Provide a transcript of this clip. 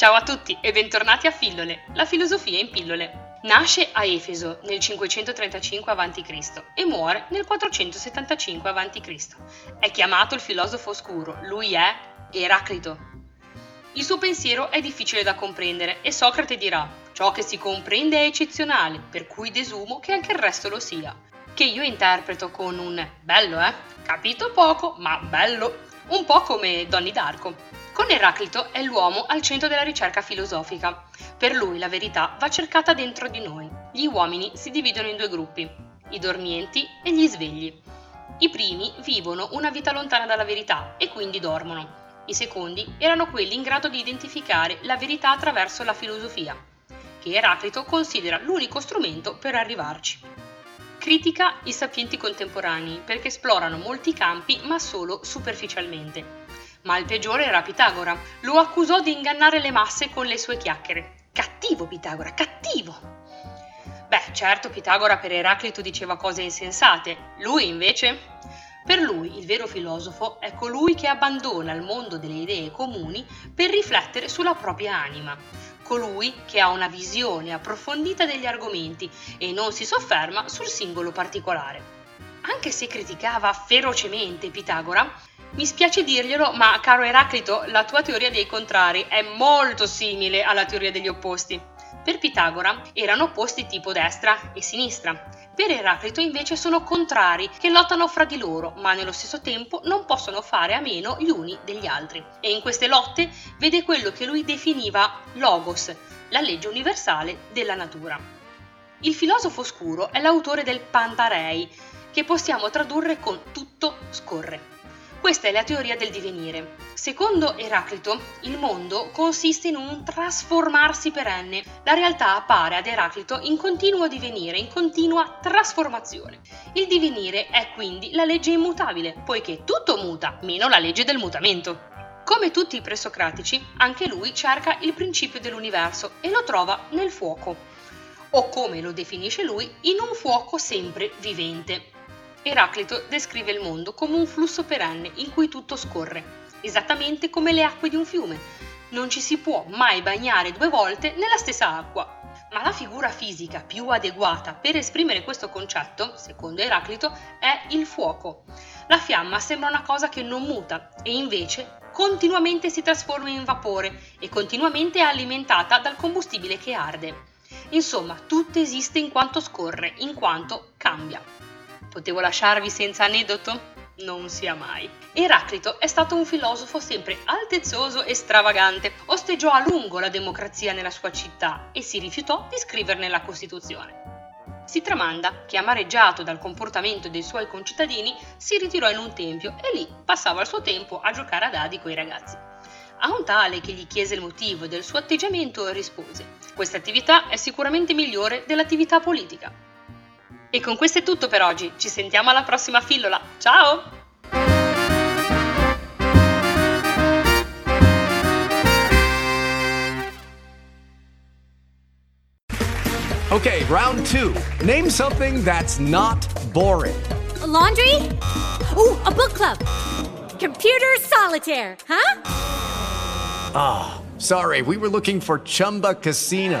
Ciao a tutti e bentornati a Pillole, la filosofia in pillole. Nasce a Efeso nel 535 a.C. e muore nel 475 a.C. È chiamato il filosofo oscuro, lui è Eraclito. Il suo pensiero è difficile da comprendere e Socrate dirà ciò che si comprende è eccezionale, per cui desumo che anche il resto lo sia. Che io interpreto con un bello, eh? Capito poco, ma bello. Un po' come Donny Darko. Con Eraclito è l'uomo al centro della ricerca filosofica. Per lui la verità va cercata dentro di noi. Gli uomini si dividono in due gruppi, i dormienti e gli svegli. I primi vivono una vita lontana dalla verità e quindi dormono. I secondi erano quelli in grado di identificare la verità attraverso la filosofia, che Eraclito considera l'unico strumento per arrivarci. Critica i sapienti contemporanei perché esplorano molti campi ma solo superficialmente. Ma il peggiore era Pitagora. Lo accusò di ingannare le masse con le sue chiacchiere. Cattivo Pitagora, cattivo! Beh, certo Pitagora per Eraclito diceva cose insensate. Lui invece? Per lui il vero filosofo è colui che abbandona il mondo delle idee comuni per riflettere sulla propria anima colui che ha una visione approfondita degli argomenti e non si sofferma sul singolo particolare. Anche se criticava ferocemente Pitagora, mi spiace dirglielo, ma caro Eraclito, la tua teoria dei contrari è molto simile alla teoria degli opposti. Per Pitagora erano opposti tipo destra e sinistra. Per Eraclito invece sono contrari che lottano fra di loro, ma nello stesso tempo non possono fare a meno gli uni degli altri. E in queste lotte vede quello che lui definiva logos, la legge universale della natura. Il filosofo oscuro è l'autore del Pantarei, che possiamo tradurre con tutto scorre. Questa è la teoria del divenire. Secondo Eraclito, il mondo consiste in un trasformarsi perenne. La realtà appare ad Eraclito in continuo divenire, in continua trasformazione. Il divenire è quindi la legge immutabile, poiché tutto muta, meno la legge del mutamento. Come tutti i presocratici, anche lui cerca il principio dell'universo e lo trova nel fuoco, o come lo definisce lui, in un fuoco sempre vivente. Eraclito descrive il mondo come un flusso perenne in cui tutto scorre, esattamente come le acque di un fiume. Non ci si può mai bagnare due volte nella stessa acqua. Ma la figura fisica più adeguata per esprimere questo concetto, secondo Eraclito, è il fuoco. La fiamma sembra una cosa che non muta e invece continuamente si trasforma in vapore e continuamente è alimentata dal combustibile che arde. Insomma, tutto esiste in quanto scorre, in quanto cambia. Potevo lasciarvi senza aneddoto? Non sia mai. Eraclito è stato un filosofo sempre altezzoso e stravagante. Osteggiò a lungo la democrazia nella sua città e si rifiutò di scriverne la Costituzione. Si tramanda che, amareggiato dal comportamento dei suoi concittadini, si ritirò in un tempio e lì passava il suo tempo a giocare a dadi coi ragazzi. A un tale che gli chiese il motivo del suo atteggiamento rispose: Questa attività è sicuramente migliore dell'attività politica. E con questo è tutto per oggi, ci sentiamo alla prossima fillola, ciao! Okay, round two. Name something that's not boring. A laundry? Ooh, a book club. Computer solitaire, huh? Ah, oh, sorry, we were looking for Chumba Casino.